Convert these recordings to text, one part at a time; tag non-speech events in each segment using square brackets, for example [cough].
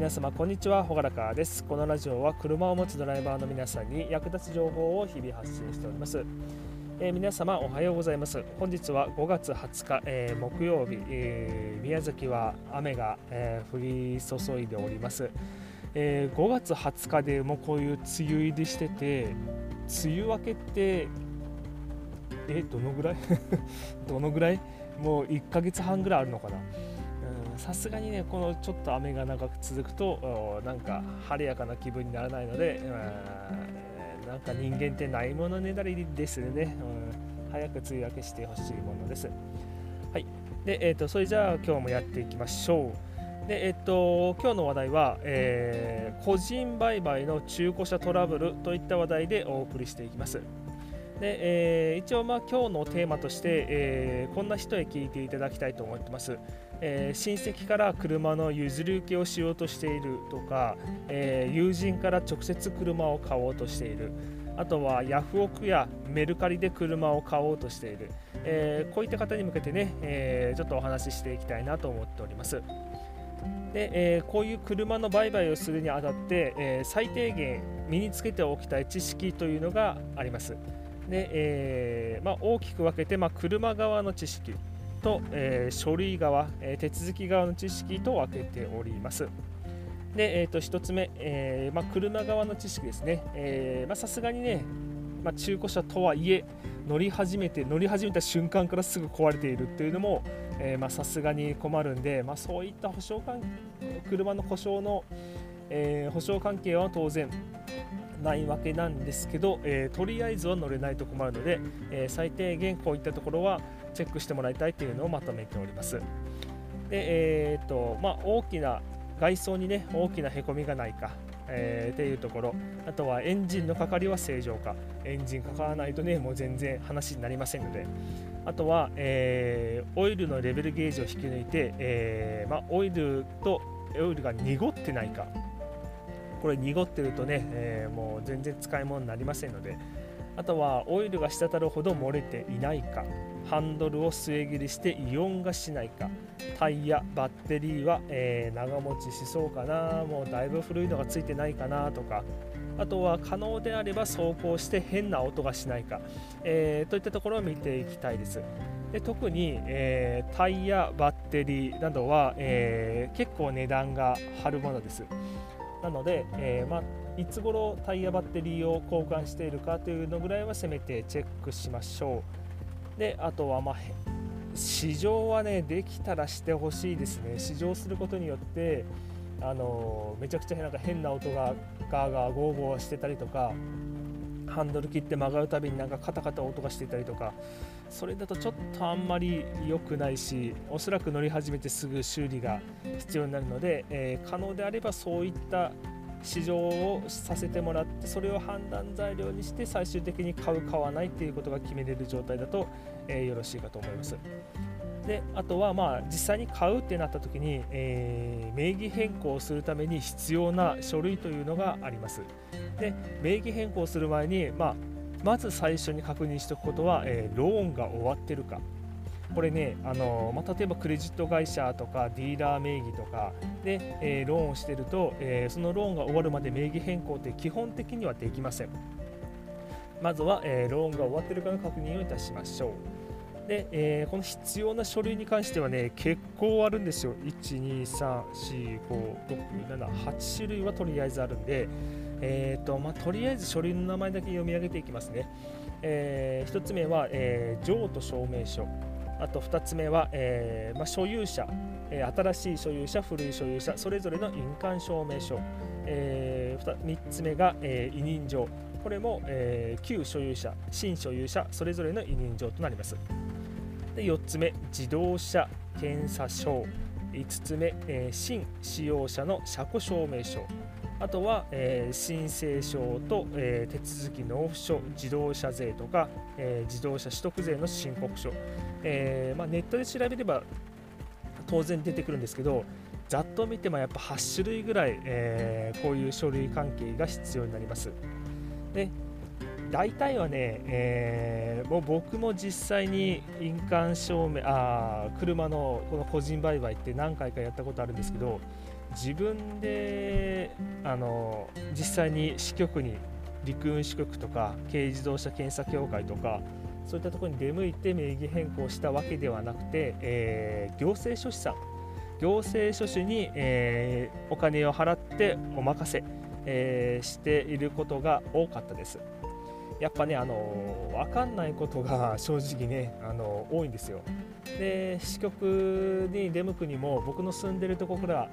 皆様こんにちは。ほがらかです。このラジオは車を持つドライバーの皆さんに役立つ情報を日々発信しております、えー、皆様おはようございます。本日は5月20日、えー、木曜日、えー、宮崎は雨が、え降り注いでおります、え5月20日でもうこういう梅雨入りしてて梅雨明けってえどのぐらい？[laughs] どのぐらい？もう1ヶ月半ぐらいあるのかな。さすがにねこのちょっと雨が長く続くとなんか晴れやかな気分にならないので、うん、なんか人間ってないものねだりですね、うん、早く梅雨明けしてほしいものです。はい。でえーと、それじゃあ今日もやっていきましょう。でえっ、ー、と今日の話題は、えー、個人売買の中古車トラブルといった話題でお送りしていきます。で、えー、一応まあ今日のテーマとして、えー、こんな人へ聞いていただきたいと思ってます、えー、親戚から車の譲り受けをしようとしているとか、え友人から直接車を買おうとしている。あとはヤフオクやメルカリで車を買おうとしている、えこういった方に向けてね、えちょっとお話ししていきたいなと思っております。で、えこういう車の売買をするにあたって、え最低限身につけておきたい知識というのがあります。で、え、まあ、大きく分けて、まあ、車側の知識。と、えー、書類側、え手続き側の知識と分けております。で、えー、と1つ目、えま、車側の知識ですね。さすがにね、ま中古車とはいえ、乗り始めて乗り始めた瞬間からすぐ壊れているっていうのもさすがに困るんで、ま、そういった保証関車の故障の、えー、保証関係は当然ないわけなんですけど、えー、とりあえずは乗れないと困るので、えー、最低限こういったところはチェックしてもらいたいというのをまとめております。でえーとまあ、大きな外装にね大きなへこみがないか、えー、っていうところ。あとはエンジンのかかりは正常か。エンジンかからないとねもう全然話になりませんので。あとは、えー、オイルのレベルゲージを引き抜いて、えーま、オイルとオイルが濁ってないか。これ濁ってるとね、えー、もう全然使い物になりませんので。あとはオイルが滴るほど漏れていないか。ハンドルを据え切りしてイオンがしないか。タイヤバッテリーは、えー、長持ちしそうかな。もうだいぶ古いのがついてないかなとか。あとは可能であれば走行して変な音がしないか、えー、といったところを見ていきたいです。で特に、えー、タイヤ、バッテリーなどは、え、結構値段が張るものです。なので、え、ま、いつ頃タイヤバッテリーを交換しているかというのぐらいはせめてチェックしましょう。であとは、まあ、試乗はねできたらしてほしいですね。試乗することによってあのめちゃくちゃなんか変な音がガーガーゴーゴーしてたりとかハンドル切って曲がるたびになんかカタカタ音がしてたりとかそれだとちょっとあんまり良くないしおそらく乗り始めてすぐ修理が必要になるので、えー、可能であればそういった試乗をさせてもらってそれを判断材料にして最終的に買う買わないっていうことが決めれる状態だと、えー、よろしいかと思います。であとはまあ実際に買うってなった時に、えー、名義変更するために必要な書類というのがあります。で名義変更する前に、まあ、まず最初に確認しておくことは、えー、ローンが終わってるか。これね、あのまあ、例えばクレジット会社とかディーラー名義とかで、えー、ローンをしていると、えー、そのローンが終わるまで名義変更って基本的にはできません。まずは、えローンが終わっているかの確認をいたしましょう。で、えこの必要な書類に関してはね、結構あるんですよ。1、2、3、4、5、6、7、8種類はとりあえずあるんで、えーとまあ、とりあえず書類の名前だけ読み上げていきますね。えー、1つ目は、えー、譲渡証明書。あと2つ目は、えーまあ、所有者、え、新しい所有者、古い所有者、それぞれの印鑑証明書。えー、3つ目が、え、委任状。これも、え、旧所有者、新所有者、それぞれの委任状となります。で4つ目、自動車検査証。5つ目、え、新使用者の車庫証明書。あとは、えー、申請書と、えー、手続き納付書、自動車税とか、えー、自動車取得税の申告書、えまあ、ネットで調べれば当然出てくるんですけど、ざっと見てもやっぱ8種類ぐらい、えこういう書類関係が必要になります。で大体はね、えー、もう僕も実際に印鑑証明あ車のこの個人売買って何回かやったことあるんですけど自分であの実際に支局に陸運支局とか軽自動車検査協会とかそういったところに出向いて名義変更したわけではなくて、えー、行政書士さん行政書士に、えー、お金を払ってお任せ、えー、していることが多かったです。やっぱね、あの分かんないことが [laughs] 正直ね、あの多いんですよ。で、支局に出向くにも、僕の住んでるところから、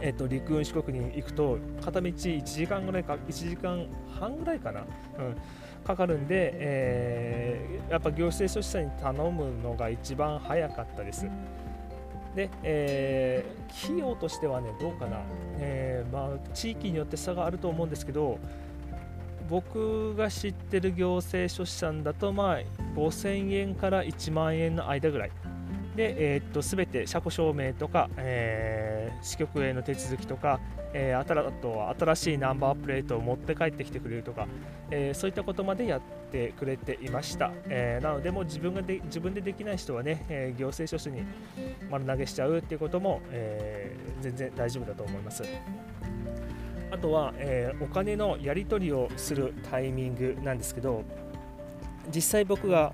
えっと、陸運四国に行くと、片道1時間ぐらいか、1時間半ぐらいかな、うん、かかるんで、えー、やっぱ行政書士さんに頼むのが一番早かったです。で、えー、費用としてはね、どうかな、えー、まあ、地域によって差があると思うんですけど、僕が知ってる行政書士さんだと、まあ、5000円から1万円の間ぐらい。で、えー、っと全て車庫証明とか、えー、支局への手続きとか、えー、あと新しいナンバープレートを持って帰ってきてくれるとか、えー、そういったことまでやってくれていました、えー、なのでもう自分がで自分でできない人はね、え行政書士に丸投げしちゃうっていうことも、え全然大丈夫だと思います。あとは、えお金のやり取りをするタイミングなんですけど実際僕が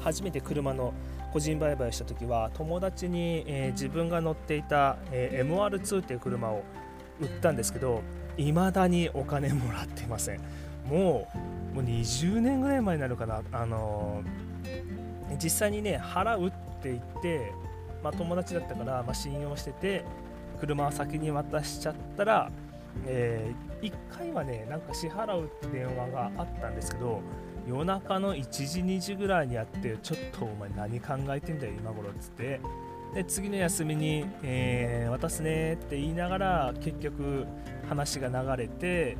初めて車の個人売買した時は友達に、えー、自分が乗っていた、えー、MR2 っていう車を売ったんですけど未だにお金もらってません。もうもう20年ぐらい前になるかな。あのー、実際にね払うって言って、まあ、友達だったから、まあ、信用してて車を先に渡しちゃったら、えー、1回はねなんか支払うって電話があったんですけど夜中の1時2時ぐらいにやってちょっとお前何考えてんだよ今頃っつって。で次の休みに、えー、渡すねって言いながら結局話が流れて、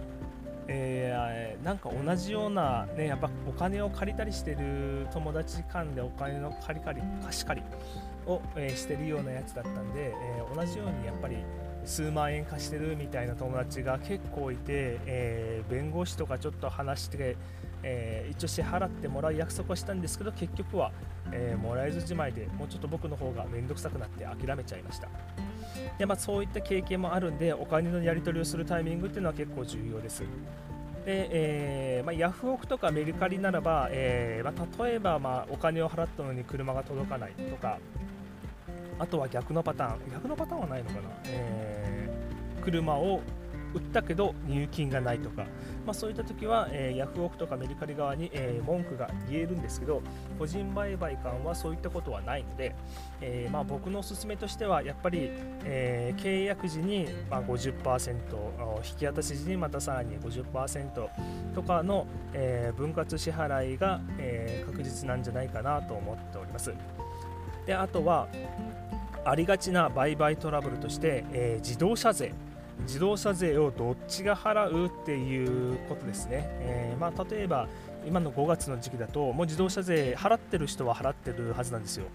えー、なんか同じような、ね、やっぱお金を借りたりしてる友達間でお金の借り借り貸し借りを、えー、してるようなやつだったんで、えー、同じようにやっぱり数万円貸してるみたいな友達が結構いて、えー、弁護士とかちょっと話してえー、一応支払ってもらう約束はしたんですけど結局は、えー、もらえずじまいでもうちょっと僕の方が面倒くさくなって諦めちゃいました。で、まあ、そういった経験もあるんでお金のやり取りをするタイミングっていうのは結構重要です。で、えーまあ、ヤフオクとかメルカリならば、えーまあ、例えば、まあ、お金を払ったのに車が届かないとかあとは逆のパターン。逆のパターンはないのかな、え、車を売ったけど入金がないとか、まあ、そういった時は、えー、ヤフオクとかメルカリ側に、えー、文句が言えるんですけど個人売買館はそういったことはないので、えー、まあ、僕のおすすめとしてはやっぱり、え契約時に、ま、50%引き渡し時にまたさらに50%とかの、え分割支払いが、え確実なんじゃないかなと思っております。であとはありがちな売買トラブルとして、え自動車税自動車税をどっちが払うっていうことですね、えー、まあ、例えば今の5月の時期だともう自動車税払ってる人は払ってるはずなんですよ。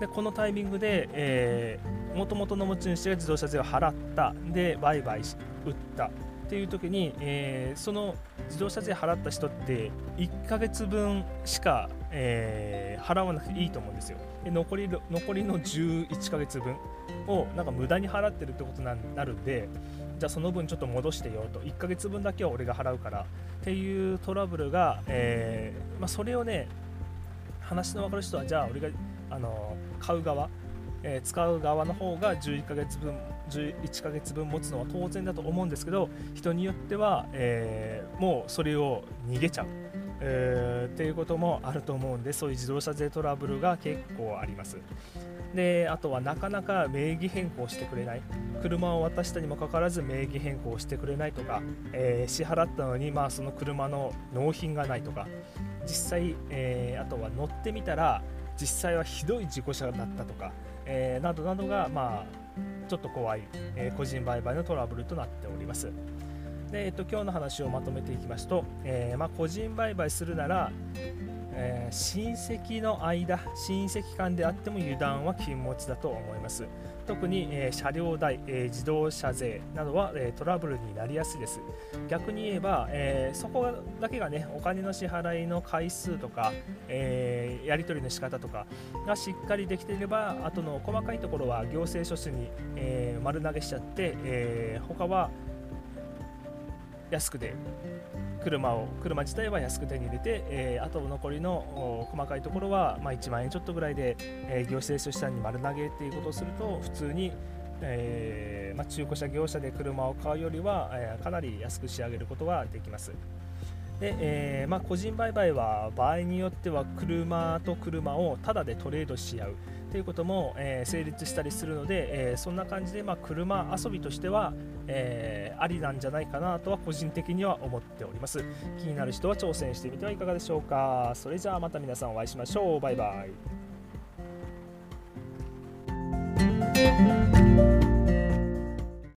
でこのタイミングで、えー、元々の持ち主が自動車税を払った。で売買し売ったっていう時に、えー、その自動車税払った人って1ヶ月分しか、えー、払わなくていいと思うんですよ。で残り残りの11ヶ月分をなんか無駄に払ってるってことになるんでじゃあその分ちょっと戻してよと1ヶ月分だけは俺が払うからっていうトラブルが、えー、まあ、それをね話の分かる人はじゃあ俺があの買う側、えー、使う側の方が11ヶ月分11ヶ月分持つのは当然だと思うんですけど人によっては、えー、もうそれを逃げちゃう、えー、っていうこともあると思うんでそういう自動車税トラブルが結構あります。であとはなかなか名義変更してくれない。車を渡したにもかかわらず名義変更してくれないとか、えー、支払ったのに、まあ、その車の納品がないとか。実際、えー、あとは乗ってみたら実際はひどい事故車だったとか、えー、などなどが、まあ、ちょっと怖い、え個人売買のトラブルとなっております。で、えっと、今日の話をまとめていきますと、えまあ、個人売買するなら、えー、親戚の間親戚間であっても油断は禁物だと思います。特に、えー、車両代、えー、自動車税などは、えトラブルになりやすいです。逆に言えば、えそこだけがねお金の支払いの回数とか、えやり取りの仕方とかがしっかりできていればあとの細かいところは行政書士に、え丸投げしちゃって、え他は安くで車を車自体は安く手に入れて、えー、あと残りの細かいところは、まあ、1万円ちょっとぐらいで、えー、行政書士さんに丸投げっていうことをすると普通に、えー、まあ、中古車業者で車を買うよりは、えかなり安く仕上げることができます。でえーまあ、個人売買は場合によっては車と車をタダでトレードし合う。ということも、えー、成立したりするので、えー、そんな感じで、まあ、車遊びとしては、えー、ありなんじゃないかなとは個人的には思っております。気になる人は挑戦してみてはいかがでしょうか。それじゃあまた皆さんお会いしましょう。バイバイ。